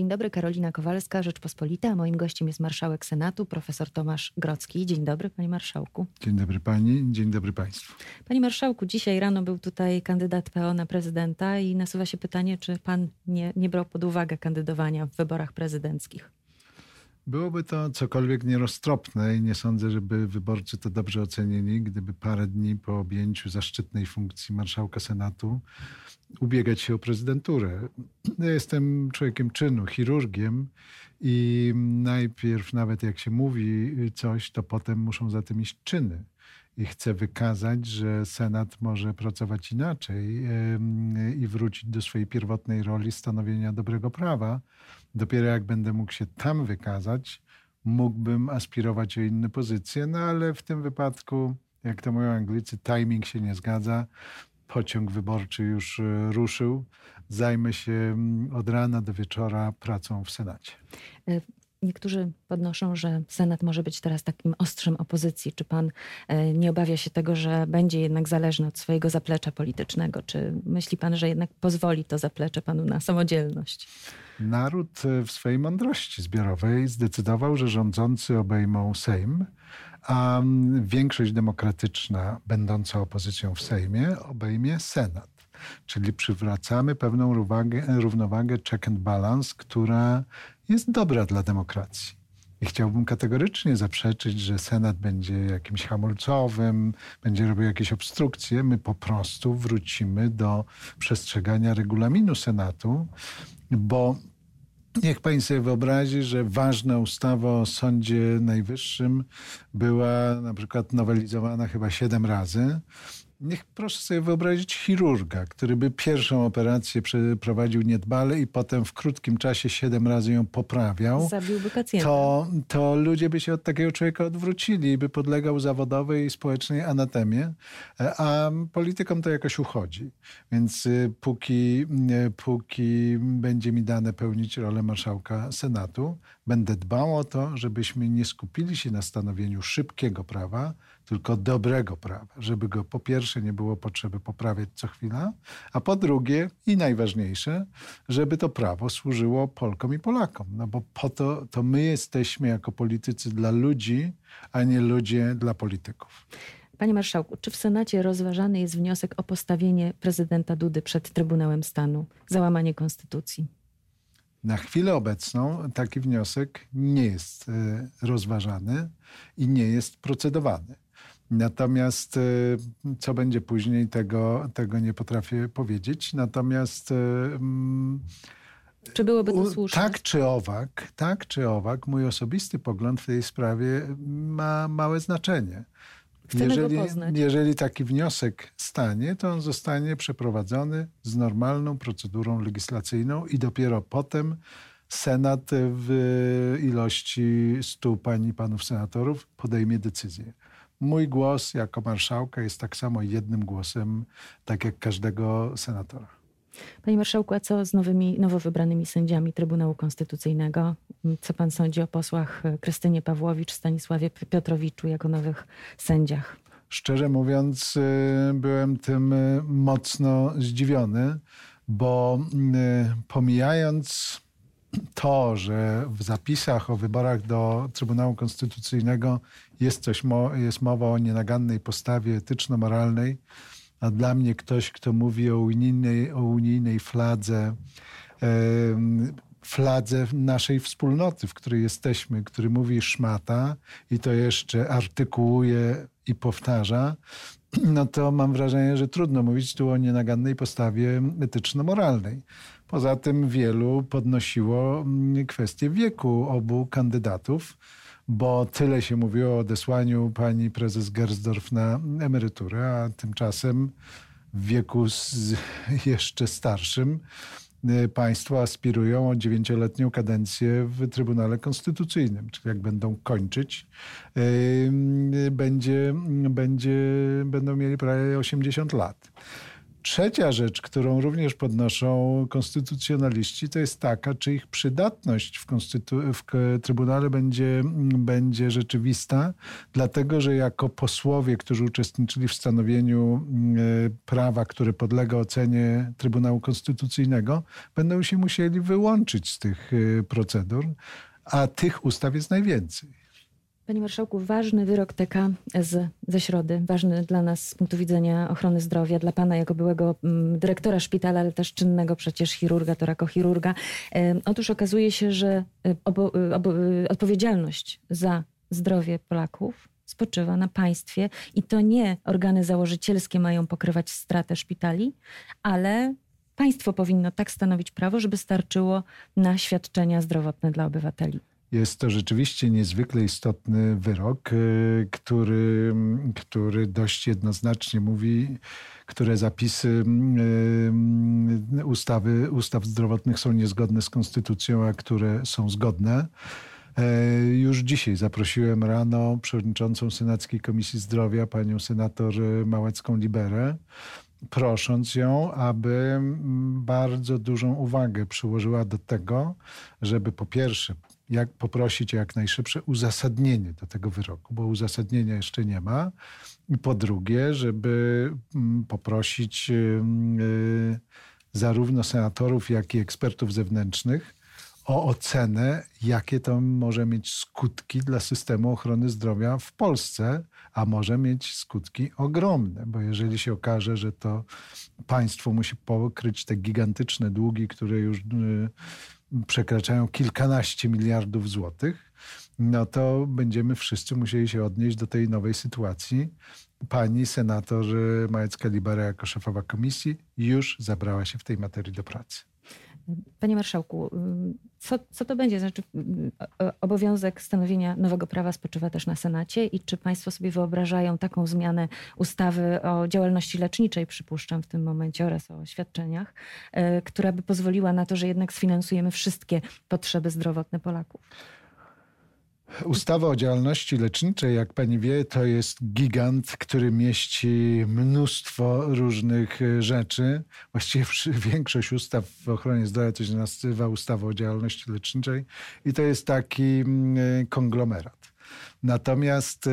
Dzień dobry, Karolina Kowalska, Rzeczpospolita. A moim gościem jest marszałek Senatu, profesor Tomasz Grocki. Dzień dobry, panie marszałku. Dzień dobry pani, dzień dobry państwu. Panie marszałku, dzisiaj rano był tutaj kandydat PO na prezydenta i nasuwa się pytanie, czy pan nie, nie brał pod uwagę kandydowania w wyborach prezydenckich? Byłoby to cokolwiek nieroztropne i nie sądzę, żeby wyborcy to dobrze ocenili, gdyby parę dni po objęciu zaszczytnej funkcji marszałka Senatu ubiegać się o prezydenturę. Ja jestem człowiekiem czynu, chirurgiem i najpierw nawet jak się mówi coś, to potem muszą za tym iść czyny. I chcę wykazać, że Senat może pracować inaczej i wrócić do swojej pierwotnej roli stanowienia dobrego prawa. Dopiero jak będę mógł się tam wykazać, mógłbym aspirować o inne pozycje, no ale w tym wypadku, jak to mówią Anglicy, timing się nie zgadza pociąg wyborczy już e, ruszył. Zajmę się mm, od rana do wieczora pracą w Senacie. E, niektórzy podnoszą, że Senat może być teraz takim ostrzem opozycji. Czy pan e, nie obawia się tego, że będzie jednak zależny od swojego zaplecza politycznego? Czy myśli pan, że jednak pozwoli to zaplecze panu na samodzielność? Naród w swojej mądrości zbiorowej zdecydował, że rządzący obejmą Sejm a większość demokratyczna, będąca opozycją w Sejmie, obejmie Senat. Czyli przywracamy pewną równowagę, równowagę check and balance, która jest dobra dla demokracji. I chciałbym kategorycznie zaprzeczyć, że Senat będzie jakimś hamulcowym, będzie robił jakieś obstrukcje. My po prostu wrócimy do przestrzegania regulaminu Senatu, bo Niech pani sobie wyobrazi, że ważna ustawa o Sądzie Najwyższym była na przykład nowelizowana chyba siedem razy, Niech proszę sobie wyobrazić chirurga, który by pierwszą operację przeprowadził niedbale i potem w krótkim czasie siedem razy ją poprawiał. Zabiłby pacjenta. To, to ludzie by się od takiego człowieka odwrócili i by podlegał zawodowej i społecznej anatemie, a politykom to jakoś uchodzi. Więc y, póki, y, póki będzie mi dane pełnić rolę marszałka Senatu, będę dbał o to, żebyśmy nie skupili się na stanowieniu szybkiego prawa, tylko dobrego prawa, żeby go po pierwsze nie było potrzeby poprawiać co chwila, a po drugie i najważniejsze, żeby to prawo służyło Polkom i Polakom. No bo po to, to my jesteśmy jako politycy dla ludzi, a nie ludzie dla polityków. Panie Marszałku, czy w Senacie rozważany jest wniosek o postawienie prezydenta Dudy przed Trybunałem Stanu za łamanie konstytucji? Na chwilę obecną taki wniosek nie jest e, rozważany i nie jest procedowany. Natomiast e, co będzie później, tego, tego nie potrafię powiedzieć. Natomiast. E, mm, czy byłoby to słuszne? Tak czy owak, tak czy owak, mój osobisty pogląd w tej sprawie ma małe znaczenie. jeżeli, jeżeli taki wniosek stanie, to on zostanie przeprowadzony z normalną procedurą legislacyjną i dopiero potem Senat w ilości stu pań i panów senatorów podejmie decyzję. Mój głos jako marszałka jest tak samo jednym głosem, tak jak każdego senatora. Panie marszałku, a co z nowymi, nowo wybranymi sędziami Trybunału Konstytucyjnego? Co pan sądzi o posłach Krystynie Pawłowicz, Stanisławie Piotrowiczu jako nowych sędziach? Szczerze mówiąc, y, byłem tym y, mocno zdziwiony, bo y, pomijając to, że w zapisach o wyborach do Trybunału Konstytucyjnego jest coś, jest mowa o nienagannej postawie etyczno-moralnej, a dla mnie ktoś, kto mówi o unijnej, o unijnej fladze, fladze naszej wspólnoty, w której jesteśmy, który mówi szmata i to jeszcze artykułuje i powtarza, no to mam wrażenie, że trudno mówić tu o nienagannej postawie etyczno-moralnej. Poza tym wielu podnosiło mm, kwestię wieku obu kandydatów, bo tyle się mówiło o odesłaniu pani prezes Gersdorf na emeryturę, a tymczasem w wieku jeszcze starszym y, państwo aspirują o dziewięcioletnią kadencję w Trybunale Konstytucyjnym. Czyli jak będą kończyć, y, będzie, będzie, będą mieli prawie 80 lat. Trzecia rzecz, którą również podnoszą konstytucjonaliści, to jest taka, czy ich przydatność w, konstytu- w Trybunale będzie, będzie rzeczywista, dlatego że jako posłowie, którzy uczestniczyli w stanowieniu e, prawa, które podlega ocenie Trybunału Konstytucyjnego, będą się musieli wyłączyć z tych e, procedur, a tych ustaw jest najwięcej. Panie Marszałku, ważny wyrok TK z, ze środy, ważny dla nas z punktu widzenia ochrony zdrowia, dla Pana jako byłego mm, dyrektora szpitala, ale też czynnego przecież chirurga, torakochirurga. Otóż okazuje się, że e, obo, e, obo, e, odpowiedzialność za zdrowie Polaków spoczywa na państwie i to nie organy założycielskie mają pokrywać stratę szpitali, ale państwo powinno tak stanowić prawo, żeby starczyło na świadczenia zdrowotne dla obywateli. Jest to rzeczywiście niezwykle istotny wyrok, y, który, który dość jednoznacznie mówi, które zapisy y, ustawy, ustaw zdrowotnych są niezgodne z konstytucją, a które są zgodne. E, już dzisiaj zaprosiłem rano przewodniczącą Senackiej Komisji Zdrowia, panią senator Małecką-Liberę, prosząc ją, aby bardzo dużą uwagę przyłożyła do tego, żeby po pierwsze jak poprosić o jak najszybsze uzasadnienie do tego wyroku, bo uzasadnienia jeszcze nie ma. I po drugie, żeby mm, poprosić y, zarówno senatorów, jak i ekspertów zewnętrznych o ocenę, jakie to może mieć skutki dla systemu ochrony zdrowia w Polsce, a może mieć skutki ogromne, bo jeżeli się okaże, że to państwo musi pokryć te gigantyczne długi, które już y, przekraczają kilkanaście miliardów złotych, no to będziemy wszyscy musieli się odnieść do tej nowej sytuacji. Pani senator Małecka-Libera jako szefowa komisji już zabrała się w tej materii do pracy. Panie Marszałku, co, co to będzie? Znaczy, obowiązek stanowienia nowego prawa spoczywa też na Senacie i czy Państwo sobie wyobrażają taką zmianę ustawy o działalności leczniczej, przypuszczam w tym momencie, oraz o świadczeniach, która by pozwoliła na to, że jednak sfinansujemy wszystkie potrzeby zdrowotne Polaków? Ustawa o działalności leczniczej, jak pani wie, to jest gigant, który mieści mnóstwo różnych e, rzeczy. Właściwie większość ustaw w ochronie zdrowia to się nazywa ustawa o działalności leczniczej i to jest taki mm, e, konglomerat. Natomiast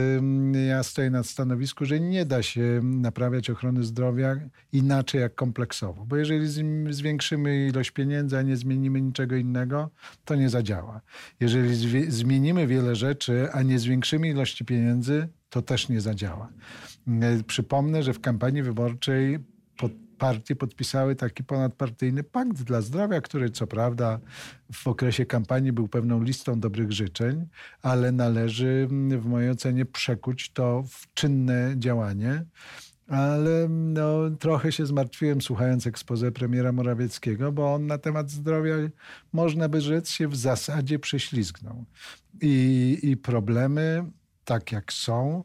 ja stoję na stanowisku, że nie da się naprawiać ochrony zdrowia inaczej jak kompleksowo. Bo jeżeli zwiększymy ilość pieniędzy, a nie zmienimy niczego innego, to nie zadziała. Jeżeli zmienimy wiele rzeczy, a nie zwiększymy ilości pieniędzy, to też nie zadziała. Przypomnę, że w kampanii wyborczej pod partie podpisały taki ponadpartyjny pakt dla zdrowia, który co prawda w okresie kampanii był pewną listą dobrych życzeń, ale należy w mojej ocenie przekuć to w czynne działanie. Ale no, trochę się zmartwiłem słuchając ekspozę premiera Morawieckiego, bo on na temat zdrowia, można by rzec, się w zasadzie prześlizgnął. I, i problemy, tak jak są,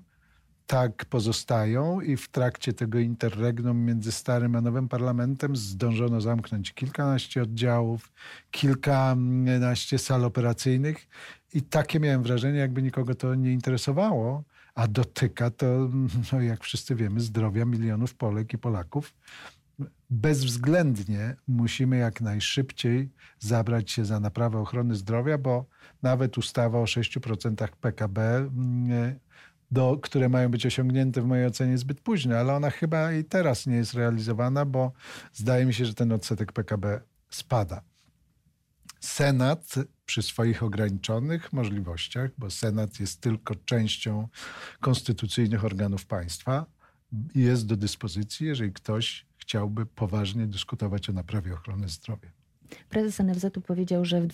tak pozostają i w trakcie tego interregnum między starym a nowym parlamentem zdążono zamknąć kilkanaście oddziałów, kilkanaście sal operacyjnych i takie miałem wrażenie, jakby nikogo to nie interesowało, a dotyka to, no jak wszyscy wiemy, zdrowia milionów Polek i Polaków. Bezwzględnie musimy jak najszybciej zabrać się za naprawę ochrony zdrowia, bo nawet ustawa o 6% PKB do, które mają być osiągnięte w mojej ocenie zbyt późno, ale ona chyba i teraz nie jest realizowana, bo zdaje mi się, że ten odsetek PKB spada. Senat przy swoich ograniczonych możliwościach, bo Senat jest tylko częścią konstytucyjnych organów państwa, jest do dyspozycji, jeżeli ktoś chciałby poważnie dyskutować o naprawie ochrony zdrowia. Prezes NFZ-u powiedział, że w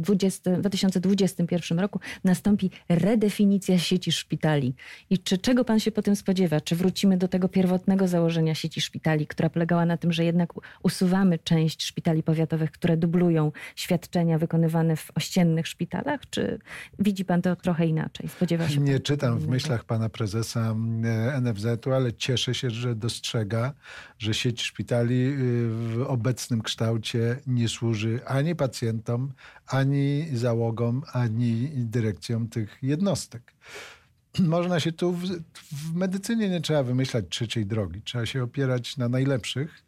20, 2021 roku nastąpi redefinicja sieci szpitali. I czy czego pan się po tym spodziewa? Czy wrócimy do tego pierwotnego założenia sieci szpitali, która polegała na tym, że jednak usuwamy część szpitali powiatowych, które dublują świadczenia wykonywane w ościennych szpitalach? Czy widzi pan to trochę inaczej? Spodziewa się Nie czytam w myślach pana prezesa e, NFZ-u, ale cieszę się, że dostrzega, że sieć szpitali y, w obecnym kształcie nie służy ani pacjentom, ani załogom, ani dyrekcjom tych jednostek. można się tu w, w medycynie nie trzeba wymyślać trzeciej drogi. Trzeba się opierać na najlepszych.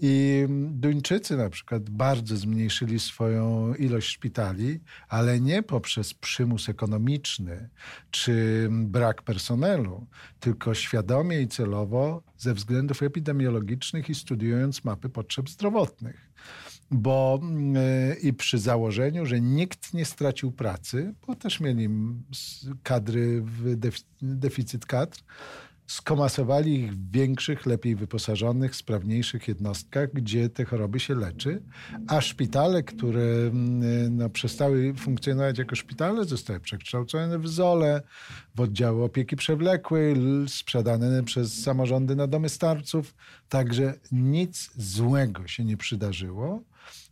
I Duńczycy na przykład bardzo zmniejszyli swoją ilość szpitali, ale nie poprzez przymus ekonomiczny czy brak personelu, tylko świadomie i celowo ze względów epidemiologicznych i studiując mapy potrzeb zdrowotnych bo yy, i przy założeniu, że nikt nie stracił pracy, bo też mieli kadry w deficyt kadr, skomasowali ich w większych, lepiej wyposażonych, sprawniejszych jednostkach, gdzie te choroby się leczy, a szpitale, które mm, no, przestały funkcjonować jako szpitale, zostały przekształcone w zole, w oddziały opieki przewlekłej, sprzedane przez samorządy na domy starców. Także nic złego się nie przydarzyło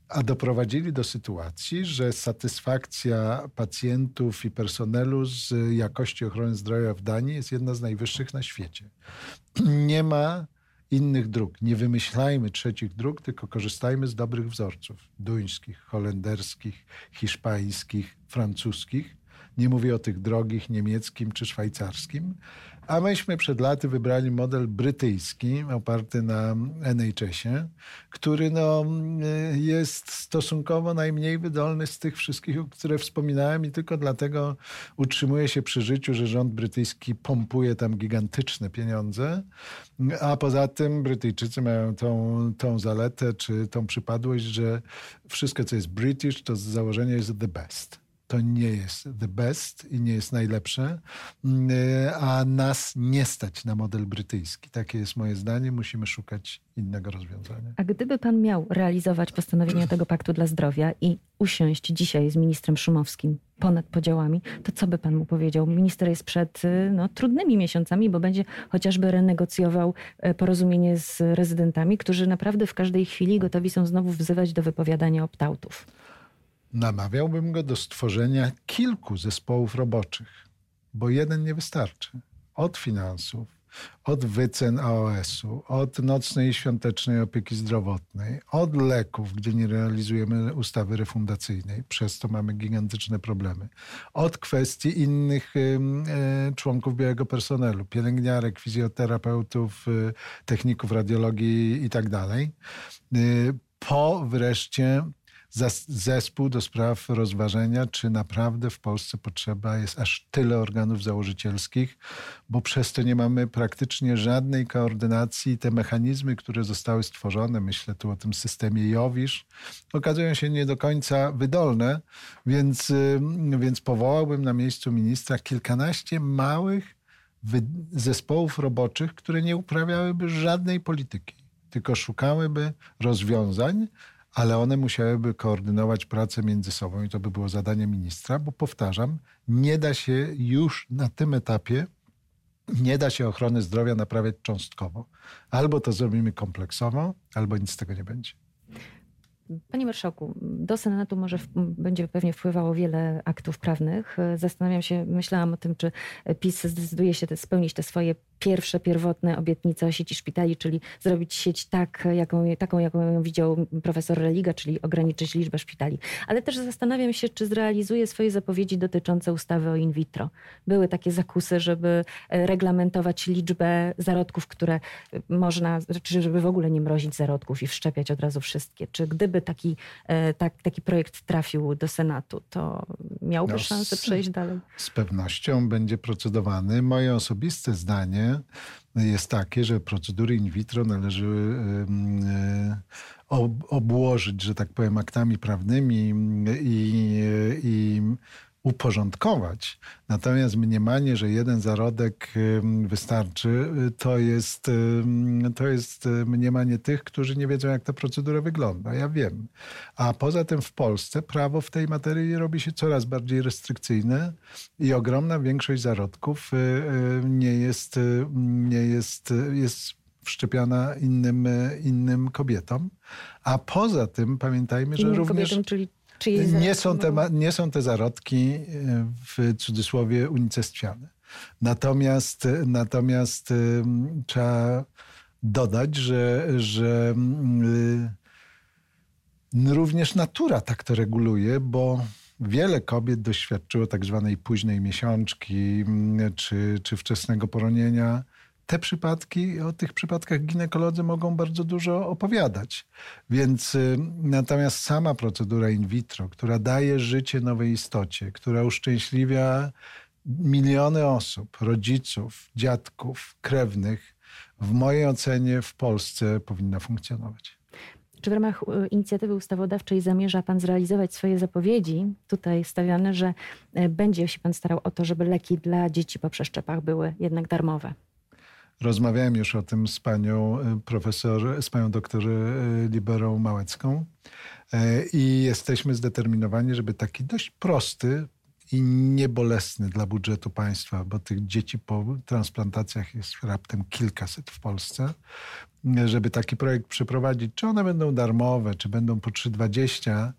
a doprowadzili do sytuacji, że satysfakcja pacjentów i personelu z jakości ochrony zdrowia w Danii jest jedna z najwyższych na świecie. Nie ma innych dróg. Nie wymyślajmy trzecich dróg, tylko korzystajmy z dobrych wzorców duńskich, holenderskich, hiszpańskich, francuskich. Nie mówię o tych drogich niemieckim czy szwajcarskim, a myśmy przed laty wybrali model brytyjski, oparty na NHS-ie, który no, jest stosunkowo najmniej wydolny z tych wszystkich, które wspominałem i tylko dlatego utrzymuje się przy życiu, że rząd brytyjski pompuje tam gigantyczne pieniądze, a poza tym Brytyjczycy mają tą, tą zaletę, czy tą przypadłość, że wszystko, co jest British, to z założenia jest the best to nie jest the best i nie jest najlepsze, mm, a nas nie stać na model brytyjski. Takie jest moje zdanie. Musimy szukać innego rozwiązania. A gdyby pan miał realizować postanowienia tego Paktu dla Zdrowia i usiąść dzisiaj z ministrem Szumowskim ponad podziałami, to co by pan mu powiedział? Minister jest przed no, trudnymi miesiącami, bo będzie chociażby renegocjował e, porozumienie z rezydentami, którzy naprawdę w każdej chwili gotowi są znowu wzywać do wypowiadania opt-outów. Namawiałbym go do stworzenia kilku zespołów roboczych, bo jeden nie wystarczy. Od finansów, od wycen AOS-u, od nocnej i świątecznej opieki zdrowotnej, od leków, gdzie nie realizujemy ustawy refundacyjnej, przez to mamy gigantyczne problemy, od kwestii innych y, y, członków białego personelu, pielęgniarek, fizjoterapeutów, y, techników radiologii i tak dalej, po wreszcie zespół do spraw rozważenia, czy naprawdę w Polsce potrzeba jest aż tyle organów założycielskich, bo przez to nie mamy praktycznie żadnej koordynacji. Te mechanizmy, które zostały stworzone, myślę tu o tym systemie Jowisz, okazują się nie do końca wydolne, więc, więc powołałbym na miejscu ministra kilkanaście małych zespołów roboczych, które nie uprawiałyby żadnej polityki, tylko szukałyby rozwiązań, ale one musiałyby koordynować pracę między sobą i to by było zadanie ministra, bo powtarzam, nie da się już na tym etapie, nie da się ochrony zdrowia naprawiać cząstkowo. Albo to zrobimy kompleksowo, albo nic z tego nie będzie. Panie Marszałku, do Senatu może w, będzie pewnie wpływało wiele aktów prawnych. Zastanawiam się, myślałam o tym, czy PiS zdecyduje się te, spełnić te swoje pierwsze, pierwotne obietnice o sieci szpitali, czyli zrobić sieć tak, jaką, taką, jaką widział profesor Religa, czyli ograniczyć liczbę szpitali. Ale też zastanawiam się, czy zrealizuje swoje zapowiedzi dotyczące ustawy o in vitro. Były takie zakusy, żeby e, reglamentować liczbę zarodków, które można, czy żeby w ogóle nie mrozić zarodków i wszczepiać od razu wszystkie. Czy gdyby taki, e, tak, taki projekt trafił do Senatu, to miałby no, szansę przejść dalej? Z pewnością będzie procedowany. Moje osobiste zdanie jest takie, że procedury in vitro należy e, obłożyć, że tak powiem, aktami prawnymi i, i uporządkować. Natomiast mniemanie, że jeden zarodek wystarczy, to jest, to jest mniemanie tych, którzy nie wiedzą, jak ta procedura wygląda. Ja wiem. A poza tym w Polsce prawo w tej materii robi się coraz bardziej restrykcyjne i ogromna większość zarodków y, y, nie jest, nie jest, jest wszczepiana innym, innym kobietom. A poza tym pamiętajmy, że również... Kobietom, czyli nie są, te, nie są te zarodki e, w cudzysłowie unicestwiane. Natomiast, natomiast trzeba dodać, że, że również natura tak to reguluje, bo wiele kobiet doświadczyło tak zwanej późnej miesiączki czy, czy wczesnego poronienia. Te przypadki, o tych przypadkach ginekolodzy mogą bardzo dużo opowiadać. Więc y, natomiast sama procedura in vitro, która daje życie nowej istocie, która uszczęśliwia miliony osób, rodziców, dziadków, krewnych, w mojej ocenie w Polsce powinna funkcjonować. Czy w ramach e, inicjatywy ustawodawczej zamierza Pan zrealizować swoje zapowiedzi, tutaj stawiane, że e, będzie się Pan starał o to, żeby leki dla dzieci po przeszczepach były jednak darmowe? Rozmawiałem już o tym z panią e, profesor, z panią doktor Liberą Małecką i jesteśmy zdeterminowani, żeby taki dość prosty, i niebolesny dla budżetu państwa, bo tych dzieci po transplantacjach jest raptem kilkaset w Polsce, żeby taki projekt przeprowadzić. Czy one będą darmowe, czy będą po 3,20,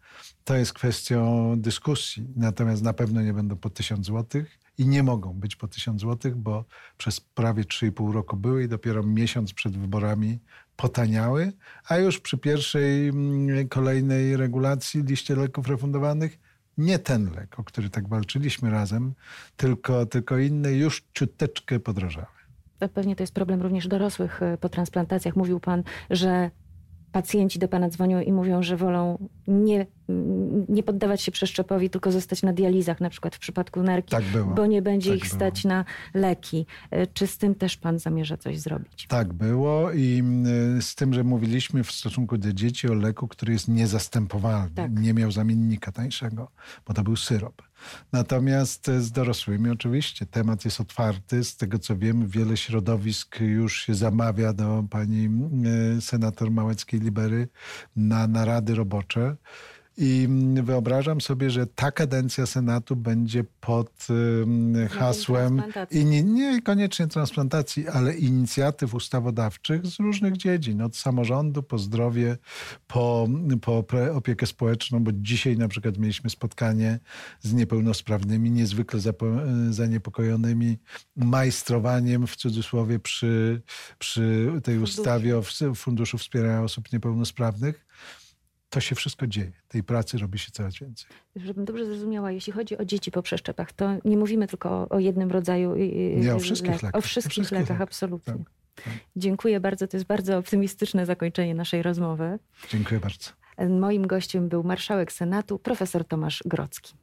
to jest kwestią dyskusji. Natomiast na pewno nie będą po 1000 złotych i nie mogą być po 1000 złotych, bo przez prawie 3,5 roku były i dopiero miesiąc przed wyborami potaniały, a już przy pierwszej mm, kolejnej regulacji liście leków refundowanych nie ten lek, o który tak walczyliśmy razem, tylko, tylko inne już ciuteczkę podrożały. Pewnie to jest problem również dorosłych e, po transplantacjach. Mówił pan, że pacjenci do pana dzwonią i mówią, że wolą nie, nie poddawać się przeszczepowi, tylko zostać na dializach, na przykład w przypadku nerki, tak bo nie będzie tak ich było. stać na leki. E, czy z tym też pan zamierza coś zrobić? Tak było i e, z tym, że mówiliśmy w stosunku do dzieci o leku, który jest niezastępowalny. Tak. Nie miał zamiennika tańszego, bo to był syrop. Natomiast z dorosłymi oczywiście temat jest otwarty. Z tego co wiem, wiele środowisk już się zamawia do pani e, senator Małeckiej-Libery na narady robocze. I wyobrażam sobie, że ta kadencja Senatu będzie pod hasłem i nie, nie koniecznie transplantacji, ale inicjatyw ustawodawczych z różnych dziedzin, od samorządu po zdrowie, po, po opiekę społeczną, bo dzisiaj na przykład mieliśmy spotkanie z niepełnosprawnymi, niezwykle zaniepokojonymi majstrowaniem w cudzysłowie przy, przy tej ustawie o Funduszu Wspierania Osób Niepełnosprawnych to się wszystko dzieje. Tej pracy robi się coraz więcej. Żebym dobrze zrozumiała, jeśli chodzi o dzieci po przeszczepach, to nie mówimy tylko o, o jednym rodzaju Nie, o wszystkich lekach. O wszystkich, o wszystkich lekach, lekach, absolutnie. Tak, tak. Dziękuję bardzo. To jest bardzo optymistyczne zakończenie naszej rozmowy. Dziękuję bardzo. Moim gościem był marszałek Senatu, profesor Tomasz Grocki.